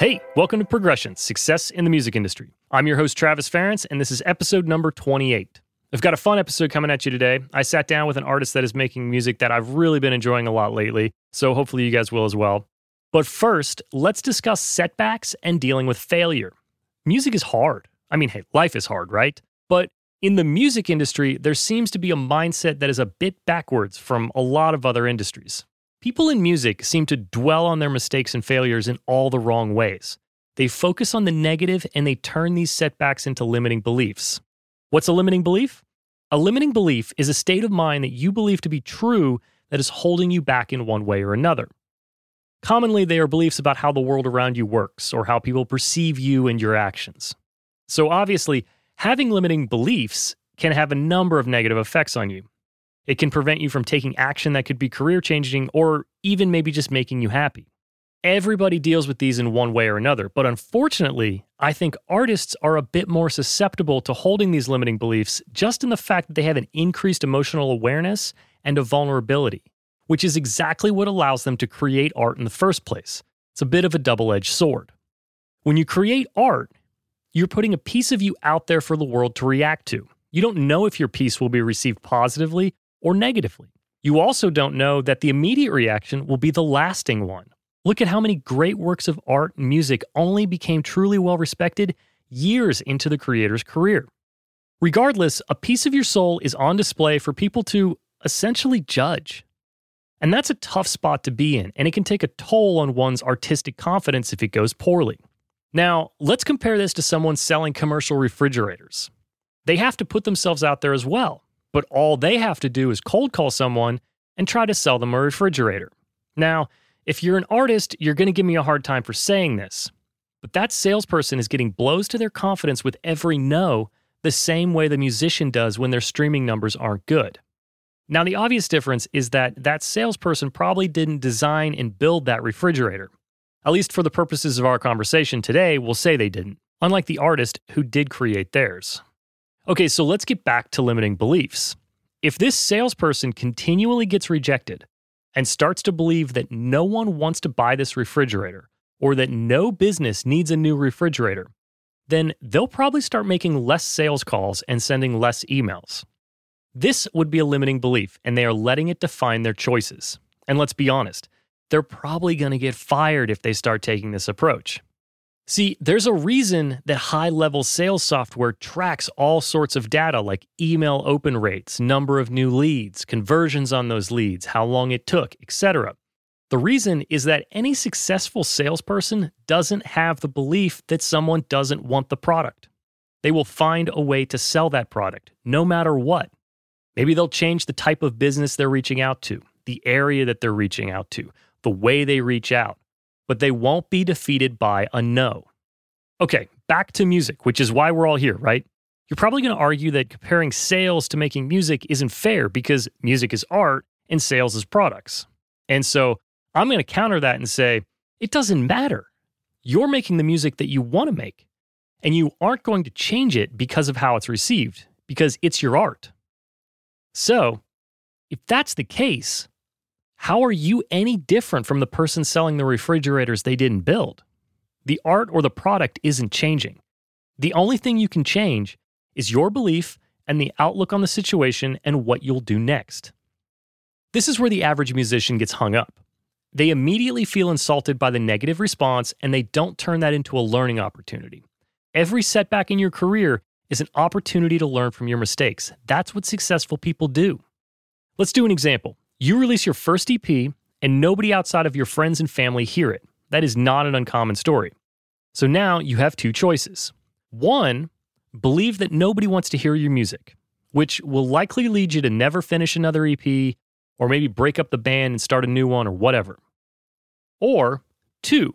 Hey, welcome to Progression Success in the Music Industry. I'm your host, Travis Ference, and this is episode number 28. I've got a fun episode coming at you today. I sat down with an artist that is making music that I've really been enjoying a lot lately, so hopefully you guys will as well. But first, let's discuss setbacks and dealing with failure. Music is hard. I mean, hey, life is hard, right? But in the music industry, there seems to be a mindset that is a bit backwards from a lot of other industries. People in music seem to dwell on their mistakes and failures in all the wrong ways. They focus on the negative and they turn these setbacks into limiting beliefs. What's a limiting belief? A limiting belief is a state of mind that you believe to be true that is holding you back in one way or another. Commonly, they are beliefs about how the world around you works or how people perceive you and your actions. So, obviously, having limiting beliefs can have a number of negative effects on you. It can prevent you from taking action that could be career changing or even maybe just making you happy. Everybody deals with these in one way or another, but unfortunately, I think artists are a bit more susceptible to holding these limiting beliefs just in the fact that they have an increased emotional awareness and a vulnerability, which is exactly what allows them to create art in the first place. It's a bit of a double edged sword. When you create art, you're putting a piece of you out there for the world to react to. You don't know if your piece will be received positively or negatively. You also don't know that the immediate reaction will be the lasting one. Look at how many great works of art and music only became truly well respected years into the creator's career. Regardless, a piece of your soul is on display for people to essentially judge. And that's a tough spot to be in, and it can take a toll on one's artistic confidence if it goes poorly. Now, let's compare this to someone selling commercial refrigerators. They have to put themselves out there as well but all they have to do is cold call someone and try to sell them a refrigerator. Now, if you're an artist, you're going to give me a hard time for saying this, but that salesperson is getting blows to their confidence with every no, the same way the musician does when their streaming numbers aren't good. Now, the obvious difference is that that salesperson probably didn't design and build that refrigerator. At least for the purposes of our conversation today, we'll say they didn't, unlike the artist who did create theirs. Okay, so let's get back to limiting beliefs. If this salesperson continually gets rejected and starts to believe that no one wants to buy this refrigerator or that no business needs a new refrigerator, then they'll probably start making less sales calls and sending less emails. This would be a limiting belief, and they are letting it define their choices. And let's be honest, they're probably going to get fired if they start taking this approach. See, there's a reason that high level sales software tracks all sorts of data like email open rates, number of new leads, conversions on those leads, how long it took, etc. The reason is that any successful salesperson doesn't have the belief that someone doesn't want the product. They will find a way to sell that product, no matter what. Maybe they'll change the type of business they're reaching out to, the area that they're reaching out to, the way they reach out but they won't be defeated by a no. Okay, back to music, which is why we're all here, right? You're probably going to argue that comparing sales to making music isn't fair because music is art and sales is products. And so I'm going to counter that and say, it doesn't matter. You're making the music that you want to make, and you aren't going to change it because of how it's received, because it's your art. So, if that's the case, how are you any different from the person selling the refrigerators they didn't build? The art or the product isn't changing. The only thing you can change is your belief and the outlook on the situation and what you'll do next. This is where the average musician gets hung up. they immediately feel insulted by the negative response and they don't turn that into a learning opportunity. Every setback in your career is an opportunity to learn from your mistakes. That's what successful people do. Let's do an example. You release your first EP and nobody outside of your friends and family hear it. That is not an uncommon story. So now you have two choices. One, believe that nobody wants to hear your music, which will likely lead you to never finish another EP or maybe break up the band and start a new one or whatever. Or two,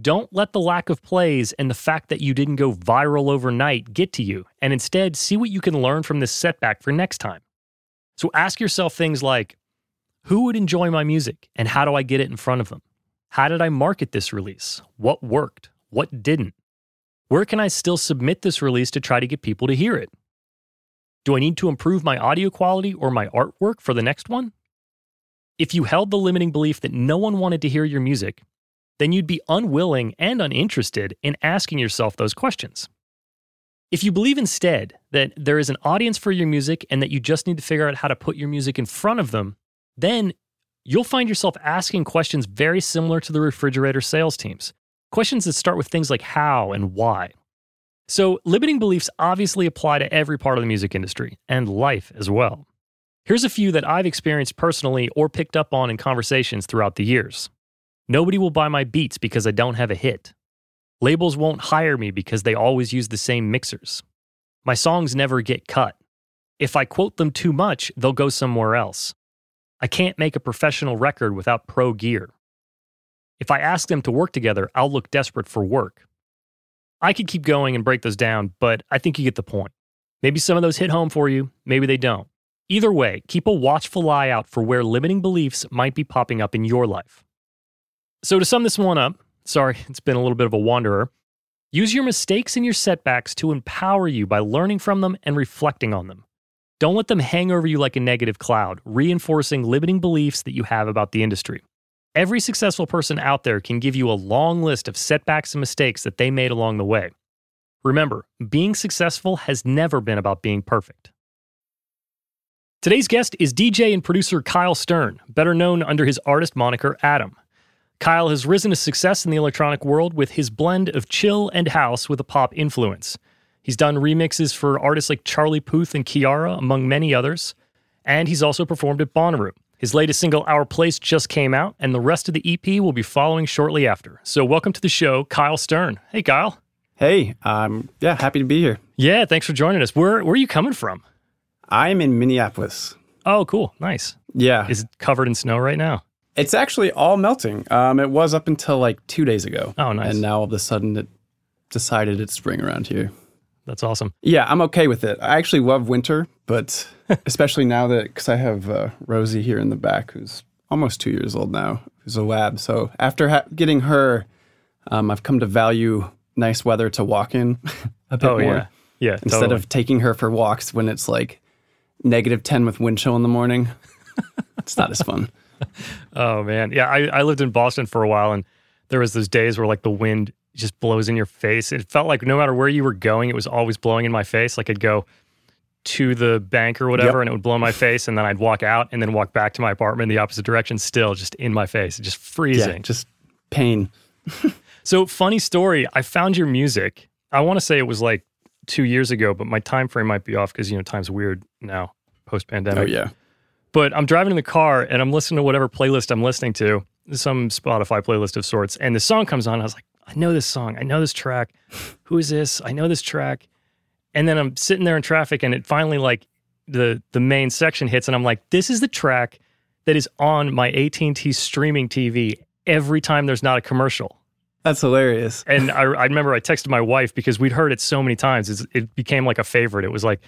don't let the lack of plays and the fact that you didn't go viral overnight get to you, and instead see what you can learn from this setback for next time. So ask yourself things like Who would enjoy my music, and how do I get it in front of them? How did I market this release? What worked? What didn't? Where can I still submit this release to try to get people to hear it? Do I need to improve my audio quality or my artwork for the next one? If you held the limiting belief that no one wanted to hear your music, then you'd be unwilling and uninterested in asking yourself those questions. If you believe instead that there is an audience for your music and that you just need to figure out how to put your music in front of them, then you'll find yourself asking questions very similar to the refrigerator sales teams. Questions that start with things like how and why. So, limiting beliefs obviously apply to every part of the music industry and life as well. Here's a few that I've experienced personally or picked up on in conversations throughout the years. Nobody will buy my beats because I don't have a hit. Labels won't hire me because they always use the same mixers. My songs never get cut. If I quote them too much, they'll go somewhere else. I can't make a professional record without pro gear. If I ask them to work together, I'll look desperate for work. I could keep going and break those down, but I think you get the point. Maybe some of those hit home for you, maybe they don't. Either way, keep a watchful eye out for where limiting beliefs might be popping up in your life. So, to sum this one up, sorry, it's been a little bit of a wanderer. Use your mistakes and your setbacks to empower you by learning from them and reflecting on them. Don't let them hang over you like a negative cloud, reinforcing limiting beliefs that you have about the industry. Every successful person out there can give you a long list of setbacks and mistakes that they made along the way. Remember, being successful has never been about being perfect. Today's guest is DJ and producer Kyle Stern, better known under his artist moniker Attom. Kyle has risen to success in the electronic world with his blend of chill and house with a pop influence. He's done remixes for artists like Charlie Puth and Kiiara, among many others, and he's also performed at Bonnaroo. His latest single, Our Place, just came out, and the rest of the EP will be following shortly after. So, welcome to the show, Kyle Stern. Hey, Kyle. Hey, um, yeah, happy to be here. Yeah, thanks for joining us. Where where are you coming from? I'm in Minneapolis. Oh, cool, nice. Yeah, Is it covered in snow right now? it's actually all melting. Um, it was up until like two days ago. Oh, nice. And now all of a sudden it decided it's spring around here. That's awesome. Yeah, I'm okay with it. I actually love winter, but especially now that because I have uh, Rosie here in the back, who's almost two years old now, who's a lab. So after ha- getting her, um, I've come to value nice weather to walk in a bit Oh more yeah, yeah. instead totally. of taking her for walks when it's like negative 10 with wind chill in the morning. it's not as fun. Oh man, yeah. I, I lived in Boston for a while, and there was those days where like the wind just blows in your face. It felt like no matter where you were going, it was always blowing in my face. Like I'd go to the bank or whatever, Yep. and it would blow in my face, and then I'd walk out and then walk back to my apartment in the opposite direction, still just in my face, just Yeah, freezing. just pain. So funny story. I found your music. I want to say it was like two years ago, but my time frame might be off because you know time's weird now post pandemic. Oh, yeah. But I'm driving in the car and I'm listening to whatever playlist I'm listening to, some Spotify playlist of sorts, and the song comes on. I was like, I know this song. I know this track. Who is this? I know this track. And then I'm sitting there in traffic, and it finally like the the main section hits, and I'm like, this is the track that is on my AT&T streaming TV every time there's not a commercial. That's hilarious. And I, I remember I texted my wife because we'd heard it so many times. It's, it became like a favorite. It was like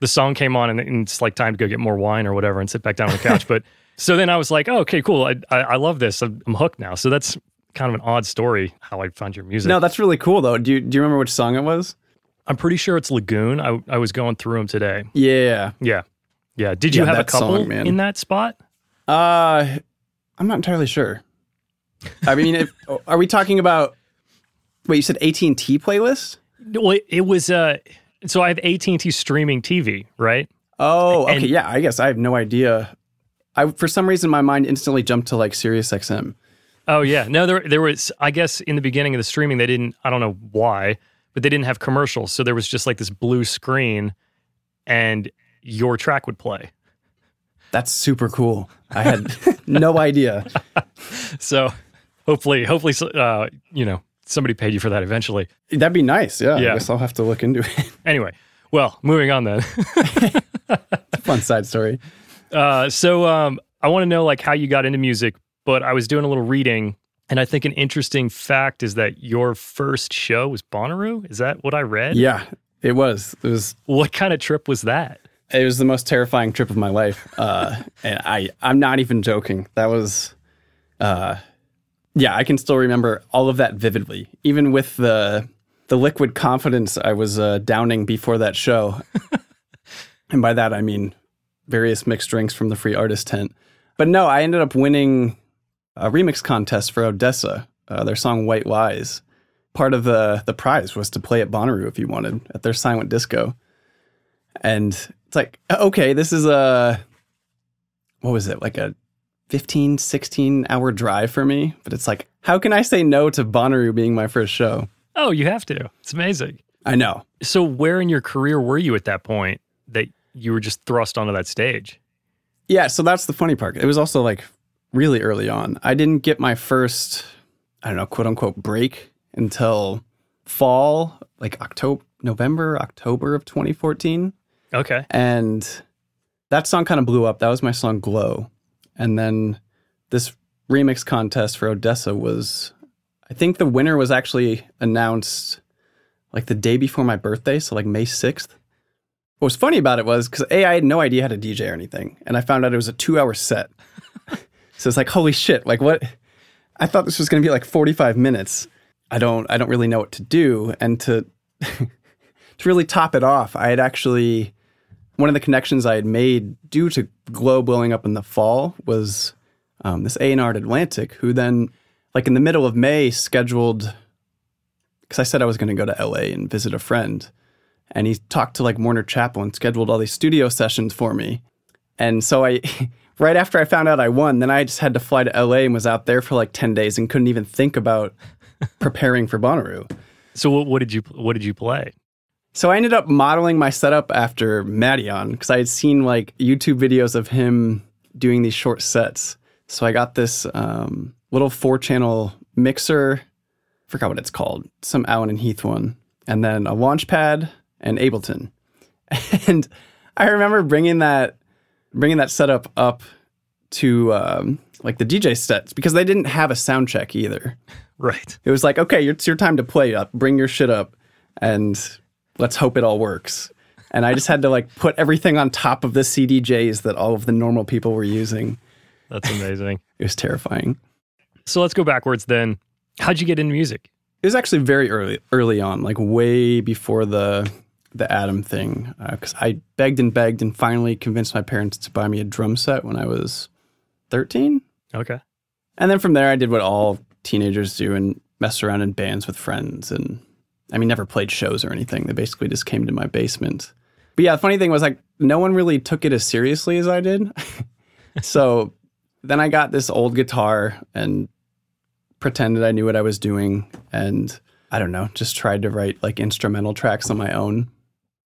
the song came on and, and it's like time to go get more wine or whatever and sit back down on the couch. but so then I was like, oh, okay, cool. I, I, I love this. I'm, I'm hooked now. So that's kind of an odd story how I found your music. No, that's really cool though. Do you do you remember which song it was? I'm pretty sure it's Lagoon. I, I was going through them today. Yeah. Yeah. Yeah. Did you Yeah, have a couple song, in that spot? Uh I'm not entirely sure. I mean, if, are we talking about Wait, you said AT&T playlist? Well, it, it was, uh, so I have AT&T streaming TV, right? Oh, okay. And- yeah, I guess I have no idea. I for some reason my mind instantly jumped to like Sirius XM. Oh yeah, no, there there was. I guess in the beginning of the streaming, they didn't. I don't know why, but they didn't have commercials, so there was just like this blue screen, and your track would play. That's super cool. I had no idea. So hopefully, hopefully, uh, you know, somebody paid you for that eventually. That'd be nice. Yeah, Yeah. I guess I'll have to look into it. Anyway, well, moving on then. Fun side story. Uh, so um, I want to know like how you got into music, but I was doing a little reading, and I think an interesting fact is that your first show was Bonnaroo. Is that what I read? Yeah, it was. It was. What kind of trip was that? It was the most terrifying trip of my life, uh, and I. I'm not even joking. That was. Uh, yeah, I can still remember all of that vividly, even with the the liquid confidence I was uh, downing before that show. and by that I mean various mixed drinks from the free artist tent. But no, I ended up winning a remix contest for ODESZA, uh, their song "White Lies." Part of the the prize was to play at Bonnaroo if you wanted at their silent disco. And it's like, okay, this is a what was it? Like a 15, 16 hour drive for me. But it's like, how can I say no to Bonnaroo being my first show? Oh, you have to. It's amazing. I know. So, where in your career were you at that point that you were just thrust onto that stage? Yeah, so that's the funny part. It was also like really early on. I didn't get my first, I don't know, quote unquote break until fall, like October, November, October of 2014. Okay. And that song kind of blew up. That was my song Glow. And then this remix contest for ODESZA was, I think the winner was actually announced like the day before my birthday. So like May 6th. What was funny about it was because A, I had no idea how to DJ or anything. And I found out it was a two hour set. So it's like, holy shit, like what? I thought this was going to be like 45 minutes. I don't, I don't really know what to do. And to, to really top it off, I had actually, one of the connections I had made due to Glow blowing up in the fall was um, this A&R at Atlantic, who then, like in the middle of May, scheduled, because I said I was going to go to LA and visit a friend. And he talked to like Warner Chappell and scheduled all these studio sessions for me. And so I, right after I found out I won, then I just had to fly to LA and was out there for like 10 days and couldn't even think about preparing for Bonnaroo. So, what, what did you what did you play? So I ended up modeling my setup after Madeon because I had seen like YouTube videos of him doing these short sets. So I got this um, little four channel mixer, forgot what it's called, some Allen and Heath one, and then a launch pad and Ableton. And I remember bringing that bringing that setup up to um, like the DJ sets because they didn't have a sound check either. Right. It was like, okay, it's your time to play up. Bring your shit up, and let's hope it all works. And I just had to like put everything on top of the CDJs that all of the normal people were using. That's amazing. It was terrifying. so let's go backwards then. How'd you get into music? It was actually very early, early on, like way before the the Attom thing, uh, because I begged and begged and finally convinced my parents to buy me a drum set when I was thirteen. Okay. And then from there, I did what all teenagers do and messed around in bands with friends. And I mean, never played shows or anything. They basically just came to my basement. But yeah, the funny thing was like, no one really took it as seriously as I did. so then I got this old guitar and pretended I knew what I was doing. And I don't know, just tried to write like instrumental tracks on my own.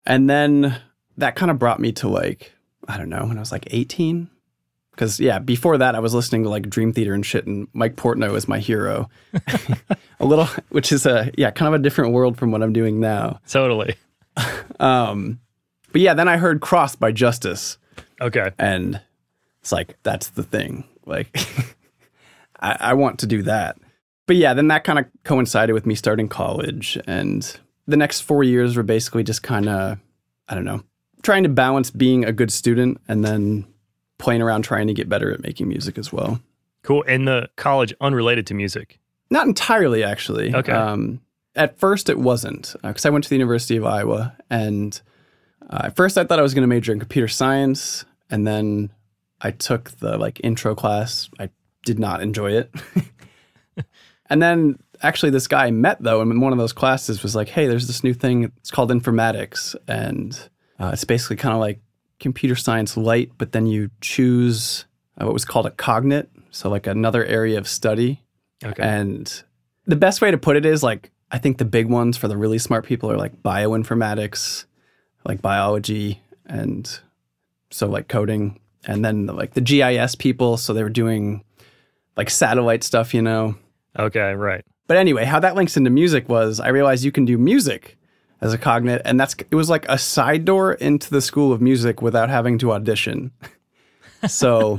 And then that kind of brought me to like, I don't know, when I was like 18, because yeah, before that I was listening to like Dream Theater and shit, and Mike Portnoy was my hero. a little, which is a yeah, kind of a different world from what I'm doing now. Totally. Um, but yeah, then I heard Cross by Justice, Okay. and it's like that's the thing. Like, I, I want to do that. But yeah, then that kind of coincided with me starting college, and the next four years were basically just kind of, I don't know, trying to balance being a good student and then playing around trying to get better at making music as well. Cool. And the college unrelated to music. Not entirely, actually. Okay. Um, at first, it wasn't because I went to the University of Iowa, and uh, at first I thought I was going to major in computer science, and then I took the like intro class. I did not enjoy it, and then actually this guy I met though in one of those classes was like, "Hey, there's this new thing. It's called informatics, and uh, it's basically kind of like computer science light, but then you choose uh, what was called a cognate, so like another area of study." Okay. And the best way to put it is like, I think the big ones for the really smart people are like bioinformatics, like biology, and so like coding. And then like the GIS people. So they were doing like satellite stuff, you know. okay, right. But anyway, how that links into music was I realized you can do music as a cognate, and that's it was like a side door into the school of music without having to audition. so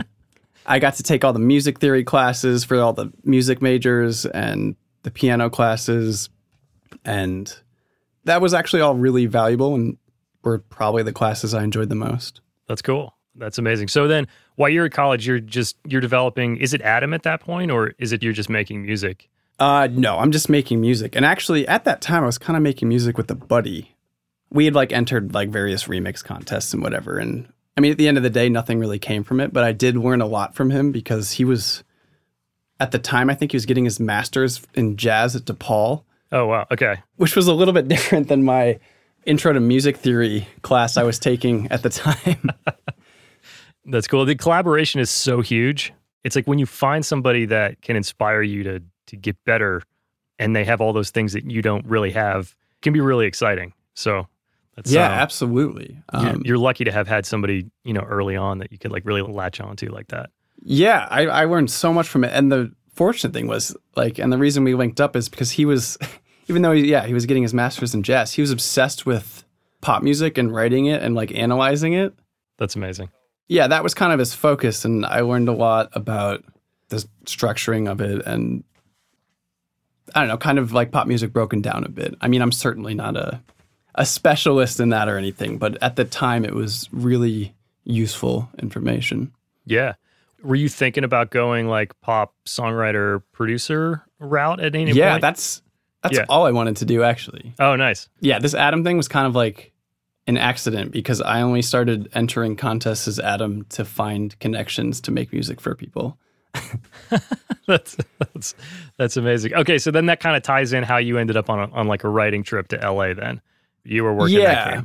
I got to take all the music theory classes for all the music majors and the piano classes, and that was actually all really valuable and were probably the classes I enjoyed the most. That's cool. That's amazing. So then while you're at college, you're just you're developing is it Attom at that point or is it you're just making music? Uh, no, I'm just making music. And actually, at that time, I was kind of making music with a buddy. We had like entered like various remix contests and whatever. And I mean, at the end of the day, nothing really came from it, but I did learn a lot from him because he was, at the time, I think he was getting his master's in jazz at DePaul, Oh wow. Okay. which was a little bit different than my intro to music theory class I was taking at the time. That's cool. The collaboration is so huge. It's like when you find somebody that can inspire you to to get better and they have all those things that you don't really have, can be really exciting. So that's yeah, uh, absolutely. you're, Um, you're lucky to have had somebody, you know, early on that you could like really latch onto like that. Yeah, I, I learned so much from it. And the fortunate thing was, like, and the reason we linked up is because he was, even though, he, yeah, he was getting his master's in jazz, he was obsessed with pop music and writing it and like analyzing it. That's amazing. Yeah, that was kind of his focus. And I learned a lot about the structuring of it and I don't know, kind of like pop music broken down a bit. I mean, I'm certainly not a, a specialist in that or anything, but at the time it was really useful information. Yeah. Were you thinking about going like pop songwriter producer route at any point? yeah, point? that's that's Yeah. all I wanted to do actually. oh, nice. Yeah, this Attom thing was kind of like an accident because I only started entering contests as Attom to find connections to make music for people. that's that's that's amazing. Okay, so then that kind of ties in how you ended up on a, on like a writing trip to LA. Then you were working. Yeah,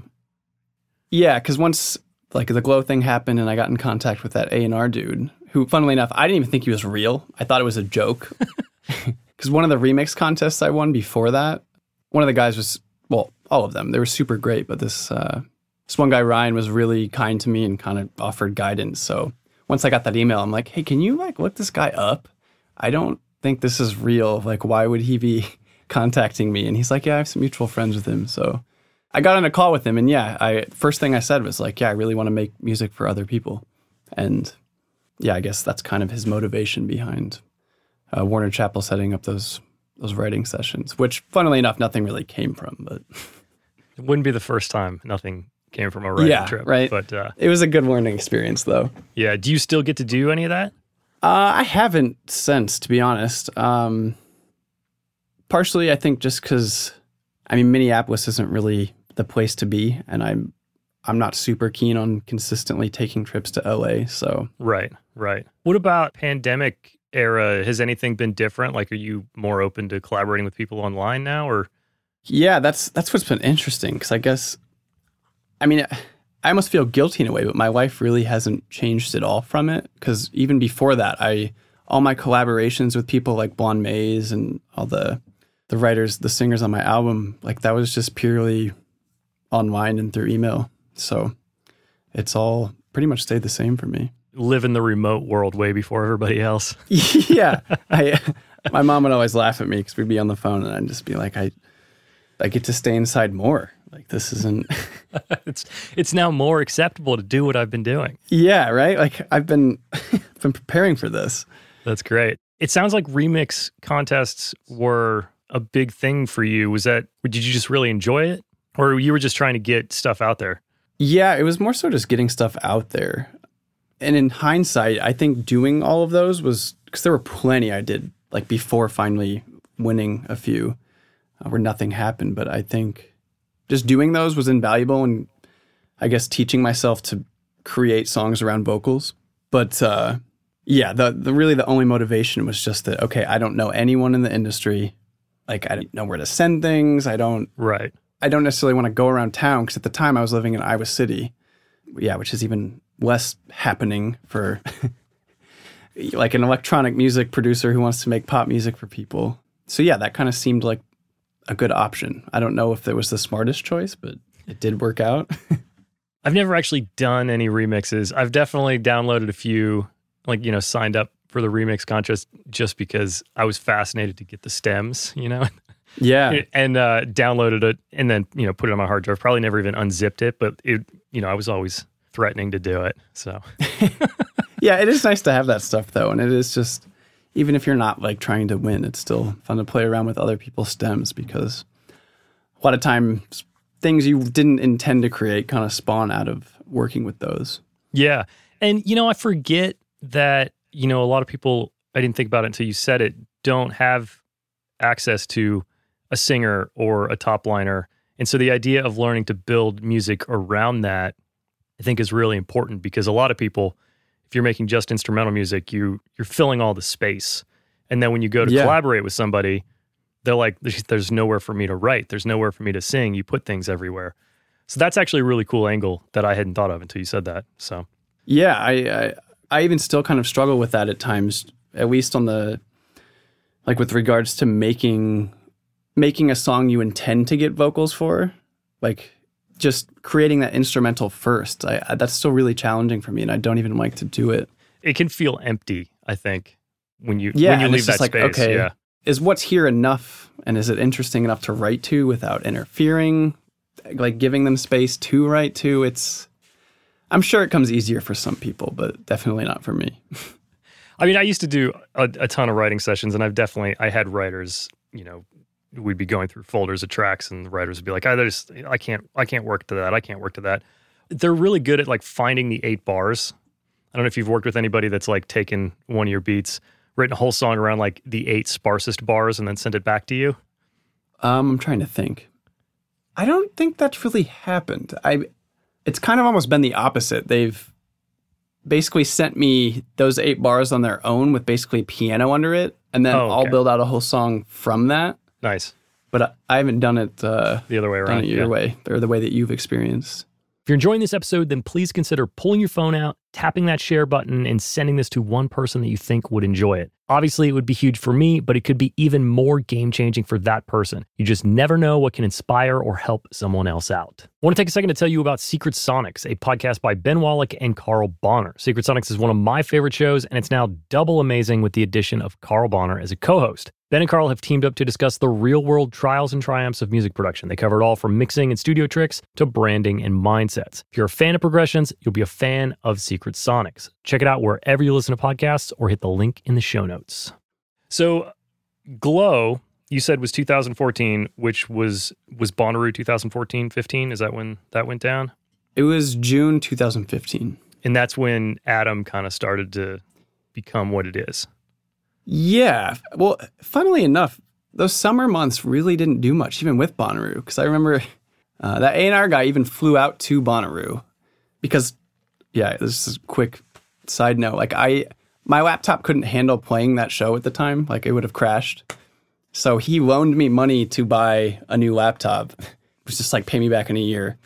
yeah. Because once like the glow thing happened, and I got in contact with that A and R dude, who, funnily enough, I didn't even think he was real. I thought it was a joke. Because one of the remix contests I won before that, one of the guys was well, all of them they were super great, but this uh, this one guy Ryan was really kind to me and kind of offered guidance. So once I got that email, I'm like, hey, can you like look this guy up? I don't think this is real. Like, why would he be contacting me? And he's like, yeah, I have some mutual friends with him. So I got on a call with him, and yeah, I first thing I said was like, yeah, I really want to make music for other people, and yeah, I guess that's kind of his motivation behind uh, Warner Chappell setting up those those writing sessions. Which, funnily enough, nothing really came from, but It wouldn't be the first time nothing came from a writing Yeah, trip. right. But uh, it was a good learning experience, though. yeah, do you still get to do any of that? Uh, I haven't since, to be honest. Um, partially, I think just because, I mean, Minneapolis isn't really the place to be, and I'm I'm not super keen on consistently taking trips to LA. So Right, right. What about pandemic era? Has anything been different? Like, are you more open to collaborating with people online now, or yeah, that's that's what's been interesting because I guess, I mean, I almost feel guilty in a way, but my life really hasn't changed at all from it. Because even before that, I all my collaborations with people like Blonde Maze and all the the writers, the singers on my album, like that was just purely online and through email. So it's all pretty much stayed the same for me. live in the remote world way before everybody else? yeah, I, my mom would always laugh at me because we'd be on the phone and I'd just be like, I, I get to stay inside more. Like this isn't. it's it's now more acceptable to do what I've been doing. yeah, right. Like I've been, been preparing for this. That's great. It sounds like remix contests were a big thing for you. Was that did you just really enjoy it, or you were just trying to get stuff out there? Yeah, it was more so just getting stuff out there. And in hindsight, I think doing all of those was because there were plenty I did like before finally winning a few uh, where nothing happened. But I think just doing those was invaluable and I guess teaching myself to create songs around vocals. But uh, yeah, the, the really the only motivation was just that, okay, I don't know anyone in the industry. Like I don't know where to send things. I don't Right. I don't necessarily want to go around town because at the time I was living in Iowa City, yeah, which is even less happening for like an electronic music producer who wants to make pop music for people. So yeah, that kind of seemed like a good option. I don't know if it was the smartest choice, but it did work out. I've never actually done any remixes. I've definitely downloaded a few, like, you know, signed up for the remix contest just because I was fascinated to get the stems, you know? Yeah. and uh, downloaded it and then, you know, put it on my hard drive. Probably never even unzipped it, but it, you know, I was always threatening to do it. So, yeah, it is nice to have that stuff though. And it is just, even if you're not like trying to win, it's still fun to play around with other people's stems because a lot of times things you didn't intend to create kind of spawn out of working with those. Yeah. And, you know, I forget that, you know, a lot of people, I didn't think about it until you said it, don't have access to a singer or a top liner. And so the idea of learning to build music around that, I think is really important because a lot of people, if you're making just instrumental music, you you're filling all the space. And then when you go to Yeah. collaborate with somebody, they're like, there's, there's nowhere for me to write. There's nowhere for me to sing. You put things everywhere. So that's actually a really cool angle that I hadn't thought of until you said that. So Yeah, I, I I even still kind of struggle with that at times, at least on the like with regards to making making a song you intend to get vocals for, like just creating that instrumental first. I, I that's still really challenging for me, and I don't even like to do it. it can feel empty, I think, when you Yeah, when you leave it's that like, space. okay, Yeah. is what's here enough, and is it interesting enough to write to without interfering, like giving them space to write to? It's I'm sure it comes easier for some people, but definitely not for me. I mean, I used to do a, a ton of writing sessions, and I've definitely I had writers. You know, we'd be going through folders of tracks, and the writers would be like, "I just I can't I can't work to that. I can't work to that." They're really good at like finding the eight bars. I don't know if you've worked with anybody that's like taken one of your beats, written a whole song around like the eight sparsest bars, and then sent it back to you. Um, I'm trying to think. I don't think that's really happened. I it's kind of almost been the opposite. They've basically sent me those eight bars on their own with basically piano under it, and then Oh, I'll build out a whole song from that. Nice. But I, I haven't done it uh, The other way done around. it your yeah. way or the way that you've experienced. If you're enjoying this episode, then please consider pulling your phone out, tapping that share button, and sending this to one person that you think would enjoy it. Obviously, it would be huge for me, but it could be even more game changing for that person. You just never know what can inspire or help someone else out. I want to take a second to tell you about Secret Sonics, a podcast by Ben Wallach and Carl Bonner. Secret Sonics is one of my favorite shows, and it's now double amazing with the addition of Carl Bonner as a co host. Ben and Carl have teamed up to discuss the real world trials and triumphs of music production. They cover it all from mixing and studio tricks to branding and mindsets. If you're a fan of progressions, you'll be a fan of Secret Sonics. Check it out wherever you listen to podcasts or hit the link in the show notes. So, Glow, you said was 2014, which was was Bonnaroo 2014 15. Is that when that went down? It was June 2015. And that's when Attom kind of started to become what it is. Yeah. Well, funnily enough, those summer months really didn't do much, even with Bonnaroo, because I remember uh, that A&R guy even flew out to Bonnaroo because, yeah, this is a quick side note. Like I, my laptop couldn't handle playing that show at the time. Like it would have crashed. So he loaned me money to buy a new laptop. It was just like pay me back in a year,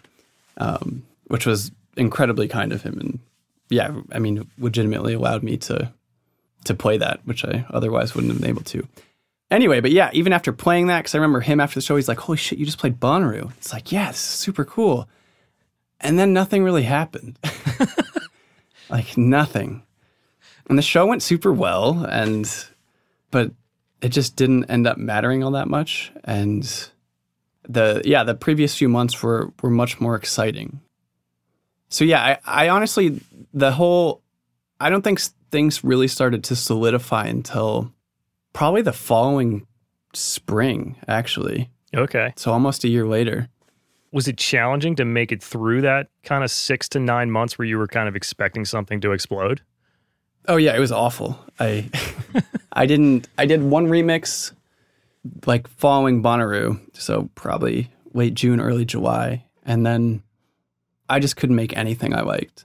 um, which was incredibly kind of him. And yeah, I mean, legitimately allowed me to to play that, which I otherwise wouldn't have been able to. Anyway, but yeah, even after playing that, because I remember him after the show, he's like, "Holy shit, you just played Bonnaroo!" It's like, yeah, this is super cool. And then nothing really happened, like nothing. And the show went super well, and but it just didn't end up mattering all that much. And the yeah, the previous few months were were much more exciting. So yeah, I, I honestly the whole I don't think things really started to solidify until probably the following spring, actually. Okay. So almost a year later. Was it challenging to make it through that kind of six to nine months where you were kind of expecting something to explode? Oh yeah, it was awful. I I didn't I did one remix like following Bonnaroo, so probably late June, early July, and then I just couldn't make anything I liked.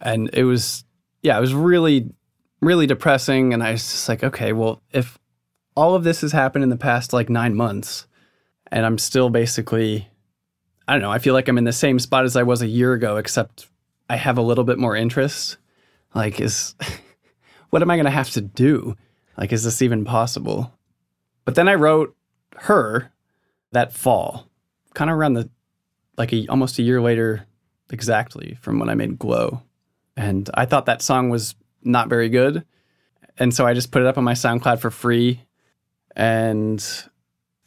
And it was yeah, it was really really depressing and I was just like, okay, well, if all of this has happened in the past like 9 months and I'm still basically I don't know, I feel like I'm in the same spot as I was a year ago except I have a little bit more interest like is what am I going to have to do? Like, is this even possible? But then I wrote her that fall, kind of around the, like a, almost a year later exactly from when I made Glow. And I thought that song was not very good. And so I just put it up on my SoundCloud for free. And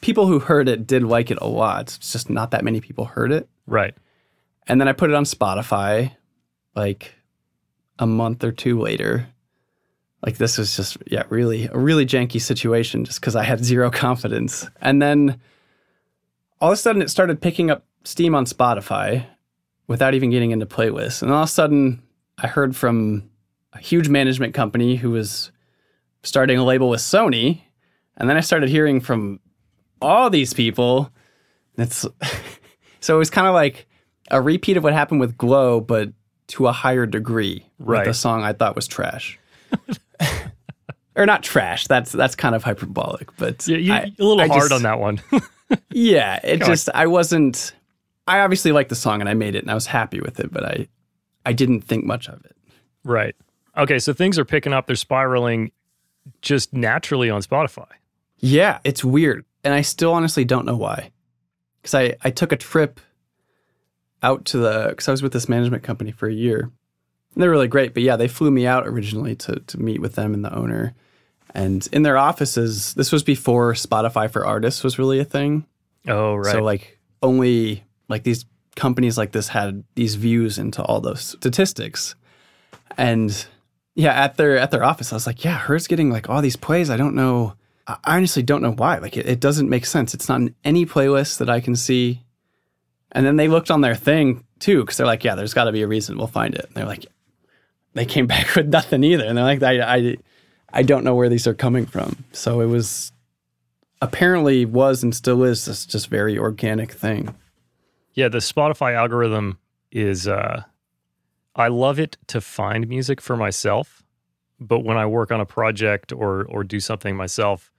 people who heard it did like it a lot. It's just not that many people heard it. Right. And then I put it on Spotify like a month or two later. Like this was just, yeah, really a really janky situation just because I had zero confidence. And then all of a sudden it started picking up steam on Spotify without even getting into playlists. And all of a sudden I heard from a huge management company who was starting a label with Sony. And then I started hearing from all these people. It's so it was kind of like a repeat of what happened with Glow, but to a higher degree. Right. With a song I thought was trash. or not trash. That's that's kind of hyperbolic, but Yeah, you, I- a little I hard just- on that one. Yeah, it on. just I wasn't. I obviously liked the song and I made it and I was happy with it, but I I didn't think much of it. right. Okay, so things are picking up. They're spiraling just naturally on Spotify. Yeah, it's weird. And I still honestly don't know why. Because I, I took a trip out to the, because I was with this management company for a year. And they're really great. But yeah, they flew me out originally to, to meet with them and the owner. And in their offices, this was before Spotify for Artists was really a thing. Oh, right. So like only like these companies like this had these views into all those statistics. And yeah, at their at their office, I was like, yeah, hers getting like all these plays. I don't know. I honestly don't know why. Like it, it doesn't make sense. It's not in any playlist that I can see. And then they looked on their thing too, because they're like, yeah, there's got to be a reason. We'll find it. And they're like, they came back with nothing either. And they're like, I, I, I don't know where these are coming from. So it was apparently was and still is this just very organic thing. Yeah, the Spotify algorithm is uh I love it to find music for myself, but when I work on a project or or do something myself,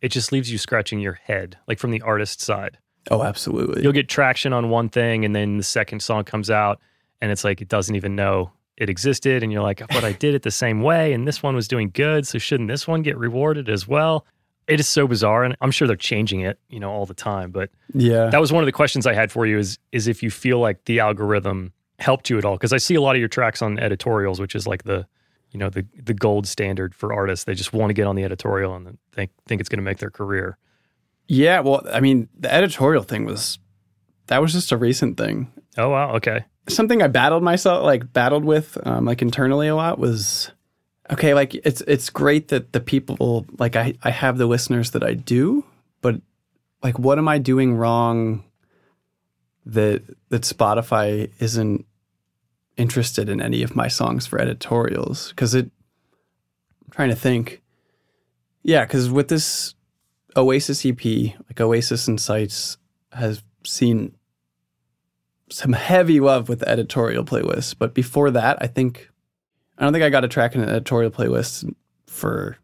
it just leaves you scratching your head, like from the artist side. Oh, absolutely. You'll get traction on one thing and then the second song comes out and it's like it doesn't even know it existed and you're like, "But I did it the same way and this one was doing good, so shouldn't this one get rewarded as well?" It is so bizarre and I'm sure they're changing it, you know, all the time, but yeah. that was one of the questions I had for you is is if you feel like the algorithm helped you at all because I see a lot of your tracks on editorials which is like the you know the the gold standard for artists they just want to get on the editorial and think think it's going to make their career yeah. Well, I mean, the editorial thing was that was just a recent thing. oh wow okay Something I battled myself, like battled with, um, like internally a lot was okay. Like it's it's great that the people like I I have the listeners that I do, but like what am I doing wrong that that Spotify isn't interested in any of my songs for editorials because it I'm trying to think yeah because with this oasis ep like oasis insights has seen some heavy love with the editorial playlists but before that i think i don't think i got a track in an editorial playlist for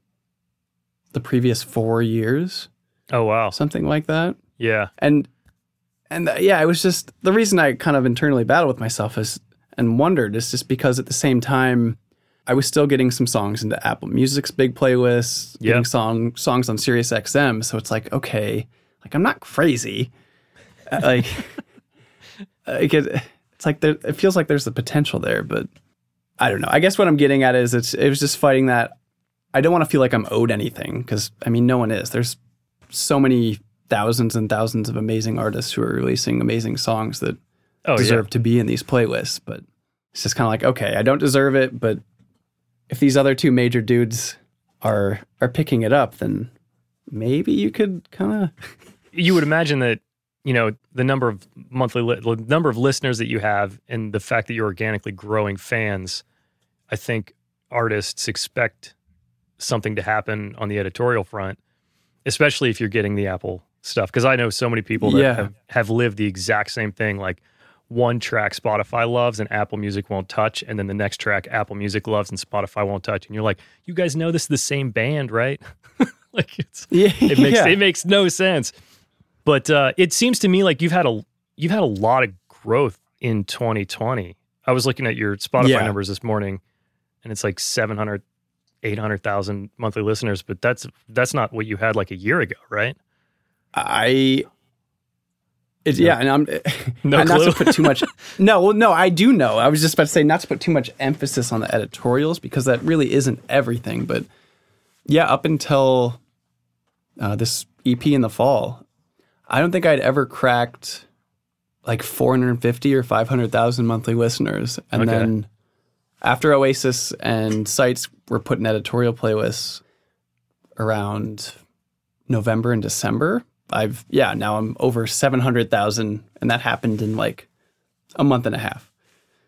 the previous four years oh wow something like that yeah and and uh, yeah, it was just the reason I kind of internally battled with myself is and wondered is just because at the same time I was still getting some songs into Apple Music's big playlists, Yeah. getting song songs on Sirius XM. So it's like, okay, like I'm not crazy. Uh, like, like it, it's like there, it feels like there's the potential there, but I don't know. I guess what I'm getting at is it's it was just fighting that. I don't want to feel like I'm owed anything because I mean, no one is. There's so many thousands and thousands of amazing artists who are releasing amazing songs that oh deserve yeah to be in these playlists. But it's just kind of like, okay, I don't deserve it, but if these other two major dudes are are picking it up, then maybe you could kind of you would imagine that you know the number of monthly li- the number of listeners that you have and the fact that you're organically growing fans i think artists expect something to happen on the editorial front especially if you're getting the apple stuff because i know so many people that Yeah. have, have lived the exact same thing like one track spotify loves and apple music won't touch and then the next track apple music loves and spotify won't touch and you're like you guys know this is the same band right like it's yeah, it makes yeah. it makes no sense. But uh, it seems to me like you've had a you've had a lot of growth in 2020. I was looking at your Spotify Yeah. numbers this morning, and it's like 700 800,000 monthly listeners, but that's that's not what you had like a year ago, right? I it, yeah, and I'm No and not to put too much. no, well, no, I do know. I was just about to say not to put too much emphasis on the editorials because that really isn't everything. But yeah, up until uh, this EP in the fall, I don't think I'd ever cracked like 450 or 500,000 monthly listeners, and Okay. then after Oasis and Sites were put in editorial playlists around November and December. I've yeah, now I'm over 700,000 and that happened in like a month and a half.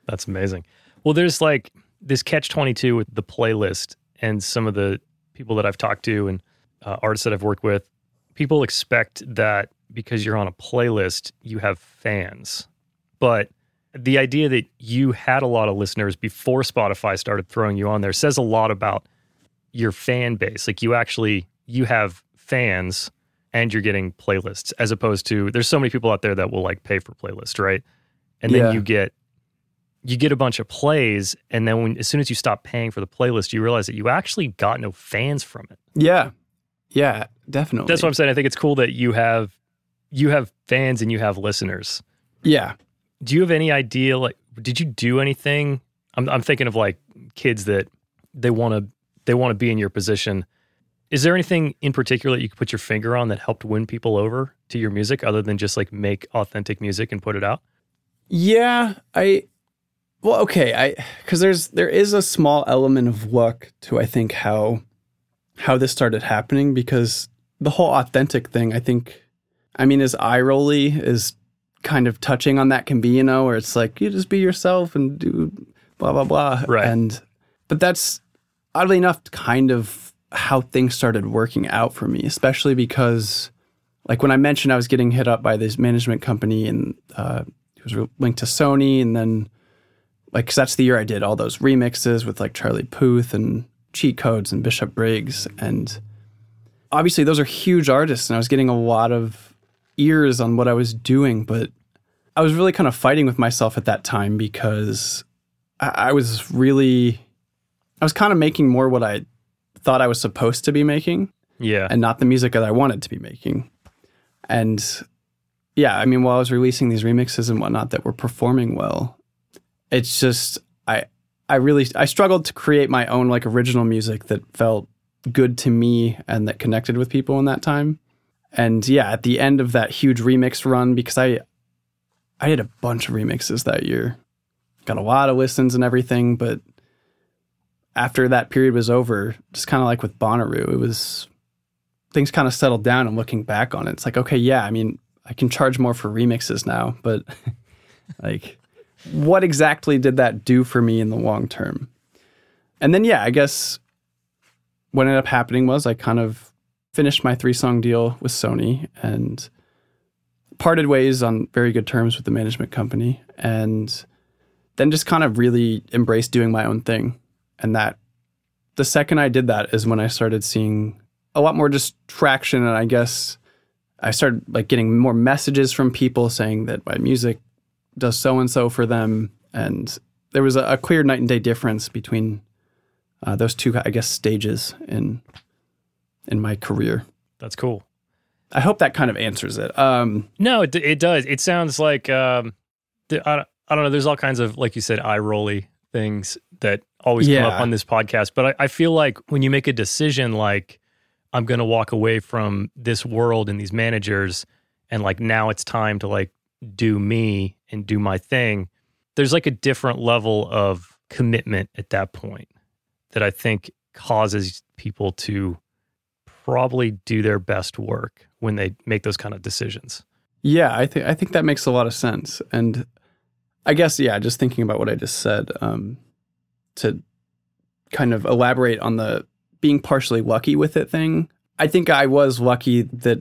That's amazing. Well, there's like this catch 22 with the playlist and some of the people that I've talked to and uh, artists that I've worked with. People expect that because you're on a playlist, you have fans. But the idea that you had a lot of listeners before Spotify started throwing you on there says a lot about your fan base. Like you actually you have fans and you're getting playlists as opposed to there's so many people out there that will like pay for playlists, right? And then Yeah. you get you get a bunch of plays and then when as soon as you stop paying for the playlist, you realize that you actually got no fans from it. Yeah. Yeah, definitely. That's what I'm saying. I think it's cool that you have you have fans and you have listeners. Yeah. Do you have any idea like did you do anything? I'm I'm thinking of like kids that they want to they want to be in your position. Is there anything in particular that you could put your finger on that helped win people over to your music other than just like make authentic music and put it out? Yeah, I well, okay, I cuz there's there is a small element of luck to I think how how this started happening because the whole authentic thing, I think I mean as eye rolly is kind of touching on that can be, you know, where it's like you just be yourself and do blah blah blah. Right. And but that's oddly enough kind of how things started working out for me, especially because like when I mentioned I was getting hit up by this management company and uh, it was linked to Sony, and then like 'cause that's the year I did all those remixes with like Charlie Puth and Cheat Codes and Bishop Briggs, and obviously those are huge artists, and I was getting a lot of ears on what I was doing, but I was really kind of fighting with myself at that time because I, I was really I was kind of making more what I thought I was supposed to be making Yeah. and not the music that I wanted to be making. And yeah, I mean, while I was releasing these remixes and whatnot that were performing well, it's just I I really I struggled to create my own like original music that felt good to me and that connected with people in that time. And yeah, at the end of that huge remix run, because I I did a bunch of remixes that year, got a lot of listens and everything, but after that period was over, just kind of like with Bonnaroo, it was things kind of settled down and looking back on it, it's like, okay, yeah, I mean, I can charge more for remixes now, but like, what exactly did that do for me in the long term? And then, yeah, I guess what ended up happening was I kind of finished my three song deal with Sony and parted ways on very good terms with the management company. And then just kind of really embraced doing my own thing. And that the second I did that is when I started seeing a lot more just traction and I guess I started like getting more messages from people saying that my music does so and so for them and there was a, a clear night and day difference between uh, those two I guess stages in in my career. That's cool. I hope that kind of answers it. Um, No, it it does. It sounds like um, I, don't- I don't know. There's all kinds of like you said, eye rolly things that always come up on this podcast. But I, I feel like when you make a decision, like I'm going to walk away from this world and these managers, and like now it's time to like do me and do my thing. There's like a different level of commitment at that point that I think causes people to probably do their best work when they make those kind of decisions. Yeah, I think I think that makes a lot of sense, and I guess yeah, just thinking about what I just said, um, to kind of elaborate on the being partially lucky with it thing. I think I was lucky that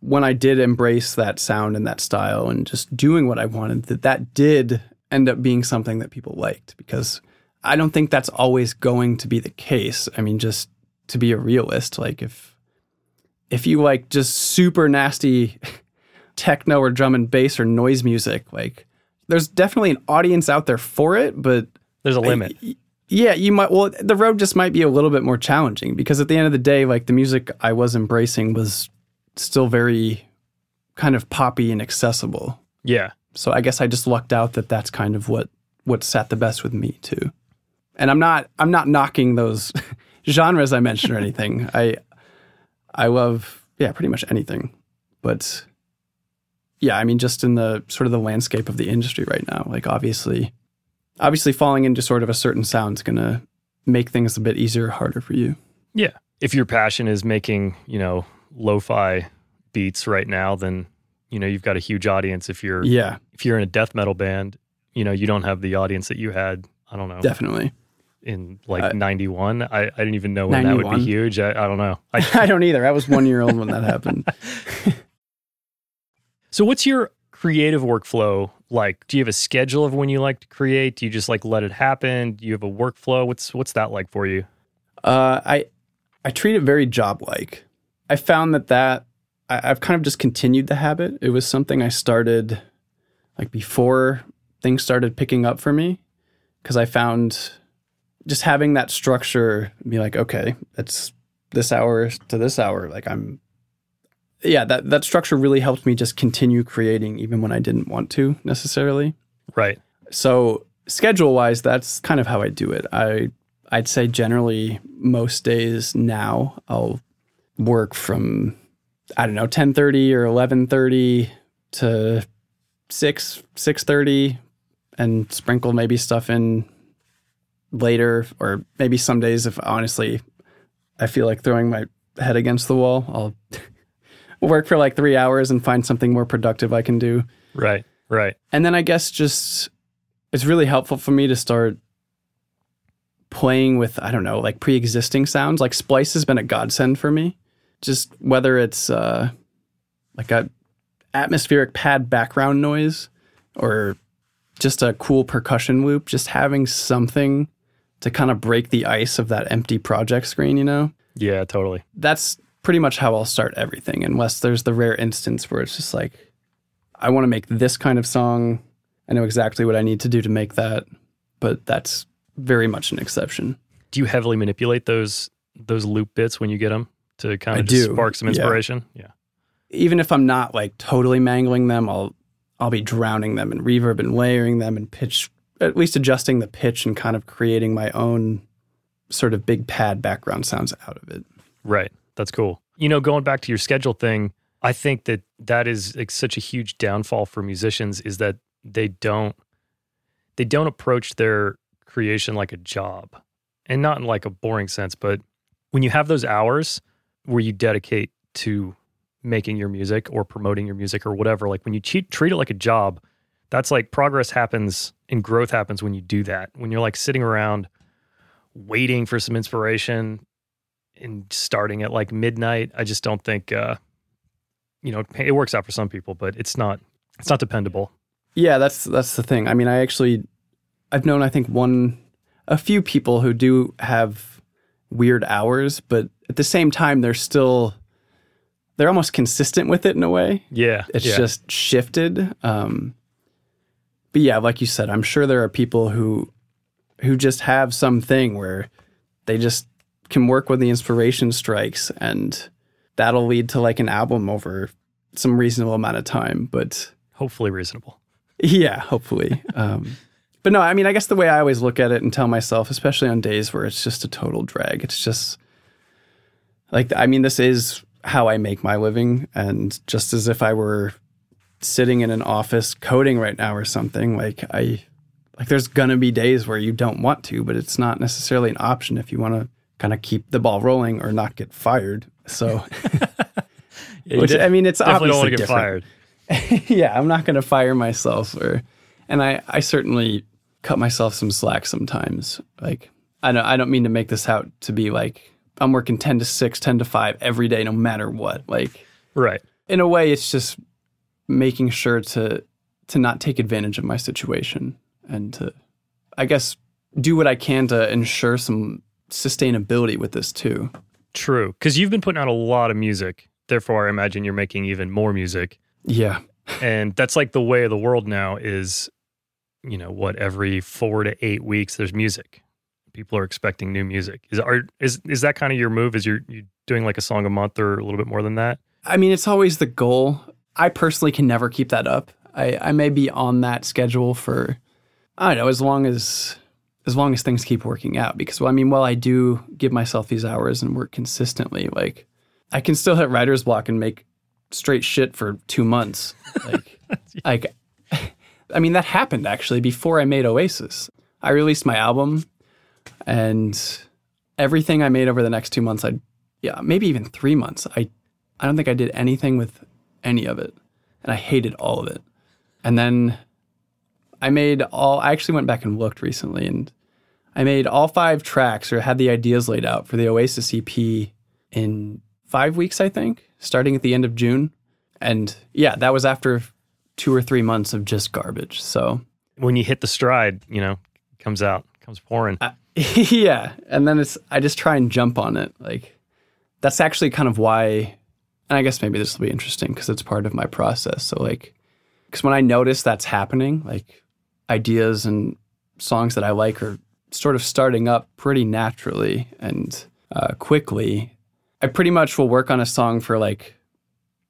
when I did embrace that sound and that style and just doing what I wanted, that that did end up being something that people liked because I don't think that's always going to be the case. I mean, just to be a realist, like if if you like just super nasty techno or drum and bass or noise music, like there's definitely an audience out there for it, but There's a limit. I- Yeah, you might. Well, the road just might be a little bit more challenging because at the end of the day, like the music I was embracing was still very kind of poppy and accessible. Yeah. So I guess I just lucked out that that's kind of what what sat the best with me too. And I'm not I'm not knocking those genres I mentioned or anything. I I love yeah pretty much anything, but yeah, I mean just in the sort of the landscape of the industry right now, like obviously obviously falling into sort of a certain sound is going to make things a bit easier or harder for you. Yeah. If your passion is making, you know, lo-fi beats right now, then you know, you've got a huge audience. If you're Yeah, if you're in a death metal band, you know, you don't have the audience that you had, I don't know, definitely. In like Uh, 91. I, I didn't even know when that would be huge. I, I don't know. I, I don't either. I was one year old when that happened. so what's your creative workflow like? Do you have a schedule of when you like to create? Do you just like let it happen? Do you have a workflow? What's what's that like for you? Uh, I I treat it very job like. I found that that I, I've kind of just continued the habit. It was something I started like before things started picking up for me because I found just having that structure be like okay, it's this hour to this hour. Like I'm yeah, that that structure really helped me just continue creating even when I didn't want to necessarily. Right. So schedule wise, that's kind of how I do it. I I'd say generally most days now I'll work from I don't know ten thirty or eleven thirty to six six thirty, and sprinkle maybe stuff in later, or maybe some days if honestly I feel like throwing my head against the wall, I'll work for like three hours and find something more productive I can do. Right. Right. And then I guess just it's really helpful for me to start playing with I don't know like pre-existing sounds. Like Splice has been a godsend for me. Just whether it's uh, like a atmospheric pad background noise or just a cool percussion loop, just having something to kind of break the ice of that empty project screen, you know? Yeah, totally. That's pretty much how I'll start everything, unless there's the rare instance where it's just like, I want to make this kind of song. I know exactly what I need to do to make that, but that's very much an exception. Do you heavily manipulate those those loop bits when you get them to kind of do, spark some yeah. inspiration? Yeah. Even if I'm not like totally mangling them, I'll I'll be drowning them in reverb and layering them and pitch, at least adjusting the pitch and kind of creating my own sort of big pad background sounds out of it. Right. That's cool. You know, going back to your schedule thing, I think that that is like such a huge downfall for musicians is that they don't they don't approach their creation like a job. And not in like a boring sense, but when you have those hours where you dedicate to making your music or promoting your music or whatever, like when you treat it like a job, that's like progress happens and growth happens when you do that. When you're like sitting around waiting for some inspiration and starting at like midnight, I just don't think uh you know, it works out for some people, but it's not it's not dependable. Yeah, that's that's the thing. I mean, I actually I've known I think one a few people who do have weird hours, but at the same time they're still they're almost consistent with it in a way. Yeah. It's yeah. just shifted. Um but yeah, like you said, I'm sure there are people who who just have something where they just can work when the inspiration strikes and that'll lead to like an album over some reasonable amount of time, but hopefully reasonable. yeah, hopefully. Um, but no, I mean, I guess the way I always look at it and tell myself, especially on days where it's just a total drag, it's just like, I mean, this is how I make my living. And just as if I were sitting in an office coding right now or something, like, I, like, there's to be days where you don't want to, but it's not necessarily an option if you want to kind of keep the ball rolling or not get fired. So, Yeah, which, I mean, it's don't obviously want to get different fired. yeah, I'm not going to fire myself or and I I certainly cut myself some slack sometimes. Like I don't I don't mean to make this out to be like I'm working 10 to 6, 10 to 5 every day no matter what. Like Right. in a way it's just making sure to to not take advantage of my situation and to I guess do what I can to ensure some sustainability with this too. True. Because you've been putting out a lot of music. Therefore, I imagine you're making even more music. Yeah. and that's like the way of the world now is, you know, what, every four to eight weeks, there's music. people are expecting new music. Is are is is that kind of your move? Is you're you doing like a song a month or a little bit more than that? I mean, it's always the goal. I personally can never keep that up. I, I may be on that schedule for I don't know, as long as as long as things keep working out. Because well, I mean, while I do give myself these hours and work consistently, like I can still hit writer's block and make straight shit for two months. Like like I mean that happened actually before I made Oasis. I released my album and everything I made over the next two months, I yeah, maybe even three months, I I don't think I did anything with any of it. And I hated all of it. And then I made all I actually went back and looked recently and I made all five tracks or had the ideas laid out for the Oasis EP in five weeks, I think, starting at the end of June. And yeah, that was after two or three months of just garbage. So When you hit the stride, you know, comes out, comes pouring. uh, yeah, and then it's I just try and jump on it. Like that's actually kind of why, and I guess maybe this will be interesting because it's part of my process. So like, because when I notice that's happening, like ideas and songs that I like are sort of starting up pretty naturally and uh, quickly. I pretty much will work on a song for like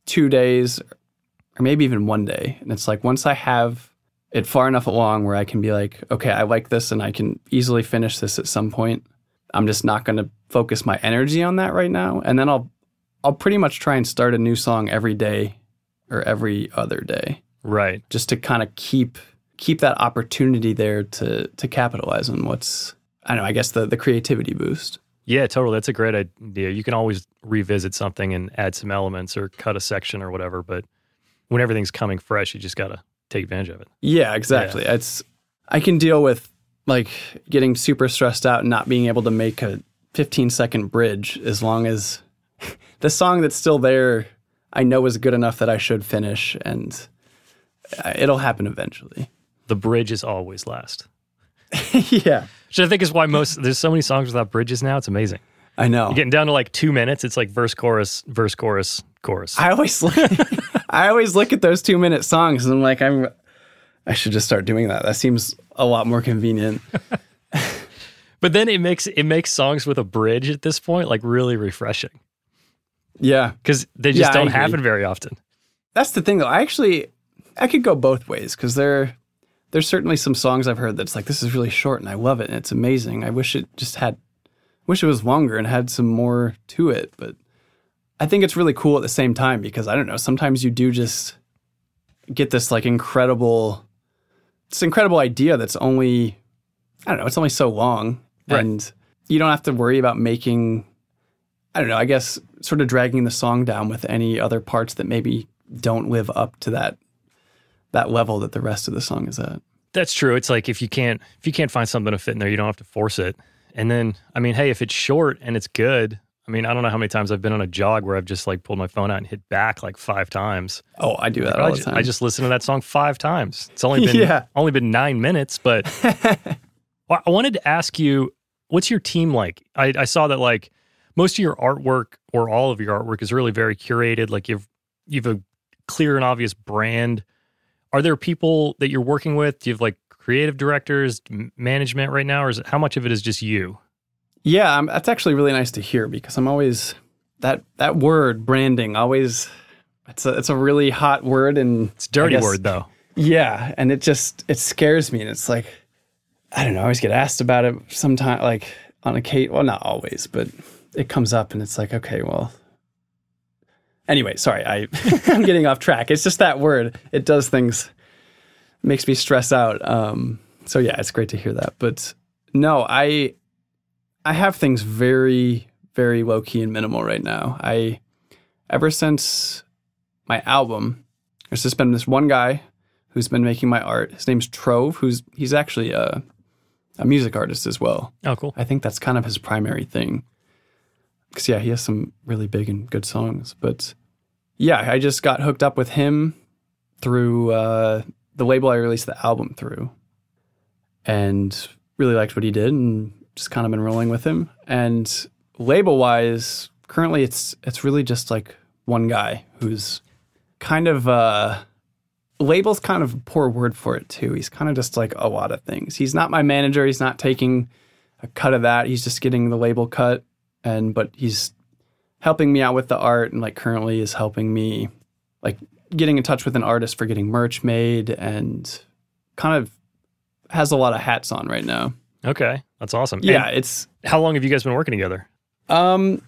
two days or maybe even one day. And it's like once I have it far enough along where I can be like, okay, I like this and I can easily finish this at some point. I'm just not going to focus my energy on that right now. And then I'll I'll pretty much try and start a new song every day or every other day right. just to kind of keep keep that opportunity there to to capitalize on what's I don't know, I guess the the creativity boost. Yeah, totally. That's a great idea. You can always revisit something and add some elements or cut a section or whatever, but when everything's coming fresh, you just got to take advantage of it. Yeah, exactly. It's I can deal with like getting super stressed out and not being able to make a 15 second bridge as long as the song that's still there I know is good enough that I should finish and uh, it'll happen eventually. The bridge is always last. yeah. Which I think is why most there's so many songs without bridges now. It's amazing. I know. You're getting down to like two minutes. It's like verse, chorus, verse, chorus, chorus. I always look, I always look at those 2 minute songs and I'm like I'm I should just start doing that. That seems a lot more convenient. but then it makes it makes songs with a bridge at this point like really refreshing Yeah. because they just Yeah, don't happen very often. That's the thing though. I actually I could go both ways because there there's certainly some songs I've heard that's like this is really short and I love it and it's amazing. I wish it just had wish it was longer and had some more to it, but I think it's really cool at the same time because I don't know, sometimes you do just get this like incredible this incredible idea that's only I don't know, it's only so long Right. and you don't have to worry about making I don't know, I guess sort of dragging the song down with any other parts that maybe don't live up to that that level that the rest of the song is at. That's true. It's like if you can't if you can't find something to fit in there, you don't have to force it. And then I mean, hey, if it's short and it's good, I mean, I don't know how many times I've been on a jog where I've just like pulled my phone out and hit back like five times. Oh, I do that I all the just, time. I just listened to that song five times. It's only been Yeah. only been nine minutes, but I wanted to ask you, what's your team like? I, I saw that like most of your artwork or all of your artwork is really very curated. Like you've you've a clear and obvious brand. Are there people that you're working with? Do you have like creative directors, management right now, or is it how much of it is just you? yeah, um, that's actually really nice to hear because I'm always that that word branding always it's a it's a really hot word and It's a dirty guess- word though. Yeah, and it just it scares me and it's like I don't know, I always get asked about it sometimes like on a Kate well not always, but it comes up and it's like okay, well Anyway, sorry, I I'm getting off track. It's just that word. It does things makes me stress out. Um so yeah, it's great to hear that. But no, I I have things very very low key and minimal right now. I ever since my album, there's just been this one guy who's been making my art. His name's Trove, who's he's actually a a music artist as well. Oh, cool. I think that's kind of his primary thing. Cause yeah, he has some really big and good songs. But yeah, I just got hooked up with him through uh, the label I released the album through, and really liked what he did, and just kind of been rolling with him. And label wise, currently it's it's really just like one guy who's kind of uh, label's kind of a poor word for it too. He's kind of just like a lot of things. He's not my manager. He's not taking a cut of that. He's just getting the label cut, and but he's helping me out with the art, and like currently is helping me like getting in touch with an artist for getting merch made, and kind of has a lot of hats on right now. Okay, that's awesome. Yeah, And it's how long have you guys been working together? um,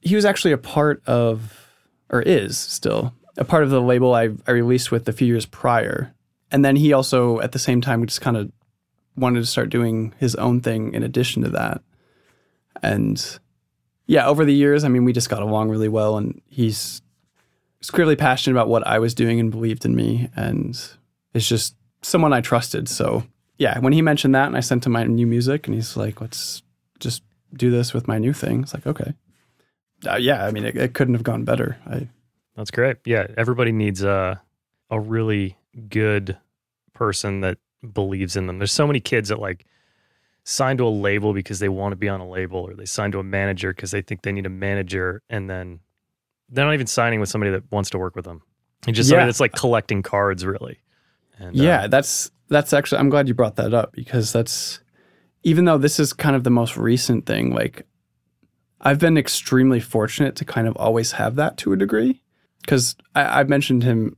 he was actually a part of, or is still a part of the label I, I released with a few years prior. And then he also, at the same time, just kind of wanted to start doing his own thing in addition to that. And yeah, over the years, I mean, we just got along really well. And he's, he's clearly passionate about what I was doing and believed in me. And it's just someone I trusted. So yeah, when he mentioned that and I sent him my new music and he's like, let's just do this with my new thing. It's like, okay. Uh, yeah, I mean, it, it couldn't have gone better. I, That's great. Yeah, everybody needs a a really good person that believes in them. There's so many kids that like sign to a label because they want to be on a label, or they sign to a manager because they think they need a manager, and then they're not even signing with somebody that wants to work with them. It's just somebody Yeah. that's like collecting cards, really. And, uh, yeah, that's that's actually I'm glad you brought that up because that's even though this is kind of the most recent thing, like I've been extremely fortunate to kind of always have that to a degree. Because I, I mentioned him,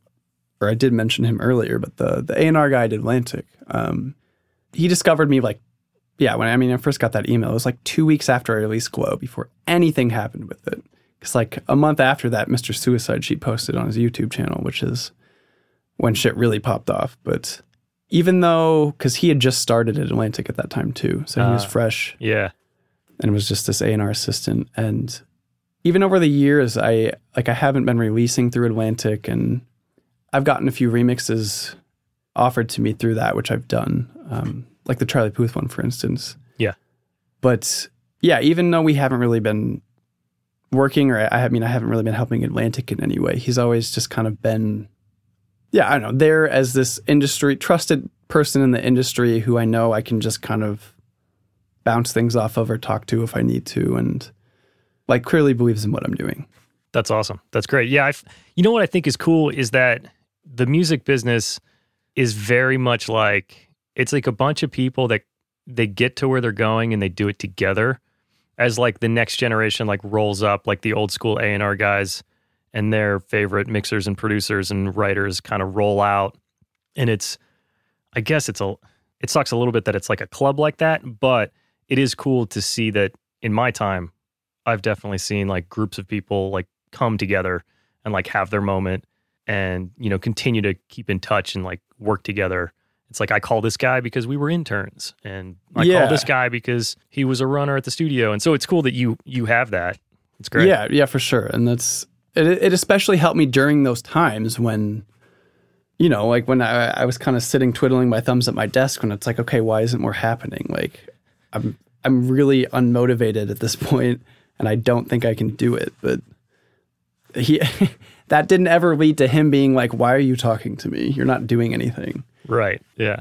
or I did mention him earlier, but the the A and R guy at Atlantic, um, he discovered me like, yeah, when I mean I first got that email, it was like two weeks after I released Glow before anything happened with it. Because like a month after that, Mr. Suicide Sheep posted on his YouTube channel, which is when shit really popped off. But even though, because he had just started at Atlantic at that time too, so he was Ah. fresh yeah, and was just this A and R assistant. And even over the years, I like I haven't been releasing through Atlantic, and I've gotten a few remixes offered to me through that, which I've done, um, like the Charlie Puth one, for instance. Yeah. But yeah, even though we haven't really been working, or I, I mean, I haven't really been helping Atlantic in any way. He's always just kind of been, yeah, I don't know, there as this industry trusted person in the industry who I know I can just kind of bounce things off of or talk to if I need to, and like clearly believes in what I'm doing. That's awesome. That's great. Yeah, I f you know what I think is cool is that the music business is very much like it's like a bunch of people that they get to where they're going and they do it together as like the next generation like rolls up like the old school A&R guys and their favorite mixers and producers and writers kind of roll out and it's I guess it's a it sucks a little bit that it's like a club like that, but it is cool to see that in my time I've definitely seen like groups of people like come together and like have their moment and you know continue to keep in touch and like work together. It's like I call this guy because we were interns and I Yeah. call this guy because he was a runner at the studio. And so it's cool that you you have that. It's great. Yeah, yeah, for sure. And that's it. It especially helped me during those times when, you know, like when I, I was kind of sitting twiddling my thumbs at my desk, when it's like, okay, why isn't more happening? Like, I'm I'm really unmotivated at this point, and I don't think I can do it. But he. That didn't ever lead to him being like, "Why are you talking to me? You're not doing anything." Right. Yeah.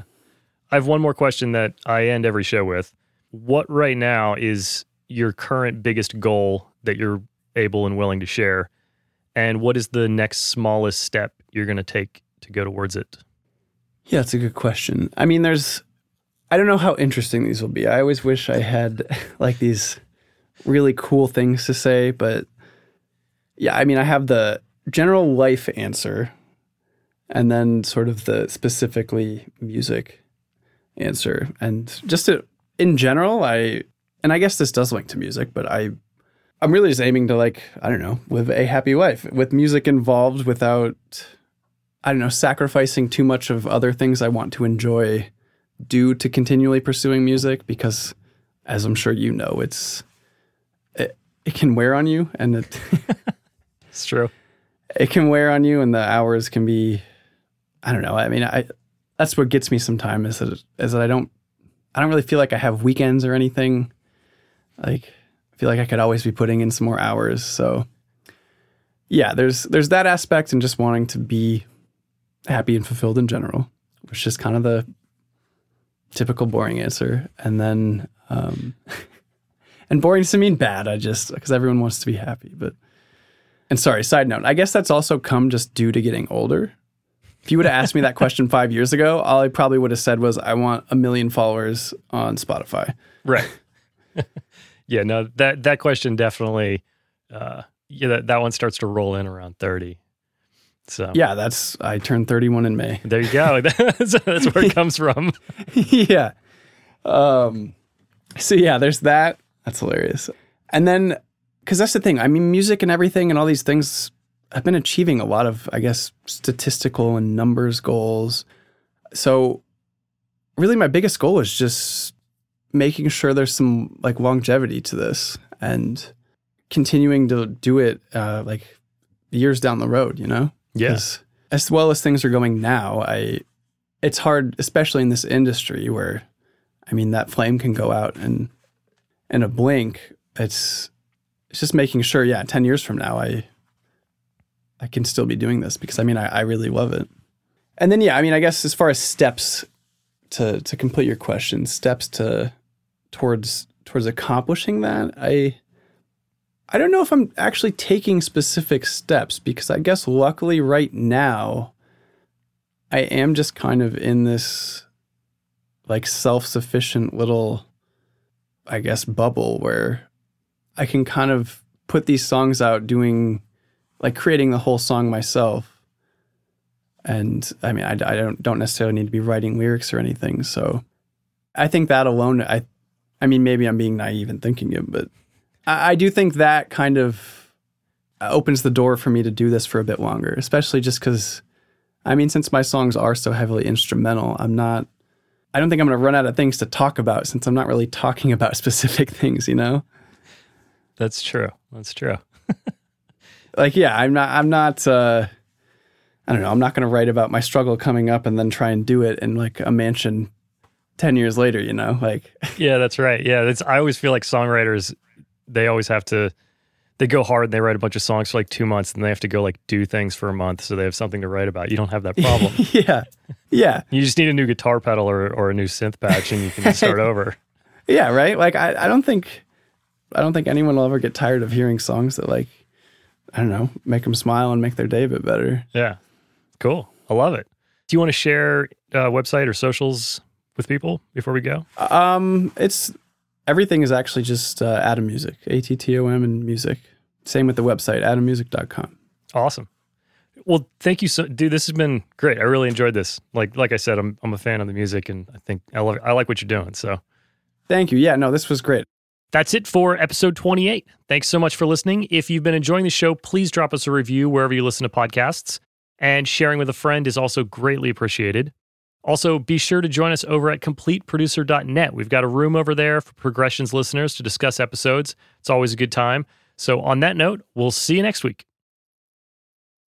I have one more question that I end every show with. What right now is your current biggest goal that you're able and willing to share? And what is the next smallest step you're going to take to go towards it? Yeah, it's a good question. I mean, there's, I don't know how interesting these will be. I always wish I had like these really cool things to say, but yeah, I mean, I have the general life answer and then sort of the specifically music answer. And just to, in general, I, and I guess this does link to music, but I, I'm really just aiming to like, I don't know, live a happy life with music involved without I don't know, sacrificing too much of other things I want to enjoy due to continually pursuing music because as I'm sure you know, it's it, it can wear on you and it It's true. it can wear on you and the hours can be I don't know. I mean, I that's what gets me sometimes is that is that I don't I don't really feel like I have weekends or anything. Like I feel like I could always be putting in some more hours. So yeah, there's there's that aspect and just wanting to be happy and fulfilled in general, which is kind of the typical boring answer. And then um and boring doesn't mean bad. I just because everyone wants to be happy, but and sorry, side note, I guess that's also come just due to getting older. If you would have asked me that question five years ago, all I probably would have said was, I want a million followers on Spotify. Right. yeah, no, that that question definitely, uh, yeah, that, that one starts to roll in around thirty. So yeah, that's I turned 31 in May. there you go. that's, that's where it comes from. yeah. Um. So yeah, there's that. That's hilarious. And then, because that's the thing. I mean, music and everything and all these things. I've been achieving a lot of, I guess, statistical and numbers goals. So, really, my biggest goal is just making sure there's some like longevity to this and continuing to do it uh, like years down the road. You know. Yes. As well as things are going now, I it's hard, especially in this industry where I mean that flame can go out and in a blink. It's it's just making sure, yeah, ten years from now I I can still be doing this because I mean I, I really love it. And then yeah, I mean I guess as far as steps to to complete your question, steps to towards towards accomplishing that, I I don't know if I'm actually taking specific steps because I guess luckily right now I am just kind of in this like self-sufficient little I guess bubble where I can kind of put these songs out doing like creating the whole song myself. And I mean I, I don't don't necessarily need to be writing lyrics or anything, so I think that alone I I mean maybe I'm being naive and thinking it, but I, I do think that kind of opens the door for me to do this for a bit longer, especially just because, I mean, since my songs are so heavily instrumental, I'm not, I don't think I'm going to run out of things to talk about since I'm not really talking about specific things, you know? That's true. That's true. like, yeah, I'm not, I'm not, uh, I don't know, I'm not going to write about my struggle coming up and then try and do it in like a mansion 10 years later, you know? Like, yeah, that's right. Yeah. That's, I always feel like songwriters, they always have to, they go hard and they write a bunch of songs for like two months and they have to go like do things for a month so they have something to write about. You don't have that problem. yeah. Yeah. you just need a new guitar pedal or, or a new synth patch and you can start over. Yeah. Right. Like, I, I don't think, I don't think anyone will ever get tired of hearing songs that like, I don't know, make them smile and make their day a bit better. Yeah. Cool. I love it. Do you want to share uh, website or socials with people before we go? Um, it's everything is actually just uh, Attom Music, A T T O M and music. Same with the website, attommusic.com. Awesome. Well, thank you so dude, this has been great. I really enjoyed this. Like like I said, I'm I'm a fan of the music and I think I love I like what you're doing. So Thank you. Yeah, no, this was great. That's it for episode 28. Thanks so much for listening. If you've been enjoying the show, please drop us a review wherever you listen to podcasts. And sharing with a friend is also greatly appreciated. Also, be sure to join us over at completeproducer.net. We've got a room over there for Progressions listeners to discuss episodes. It's always a good time. So, on that note, we'll see you next week.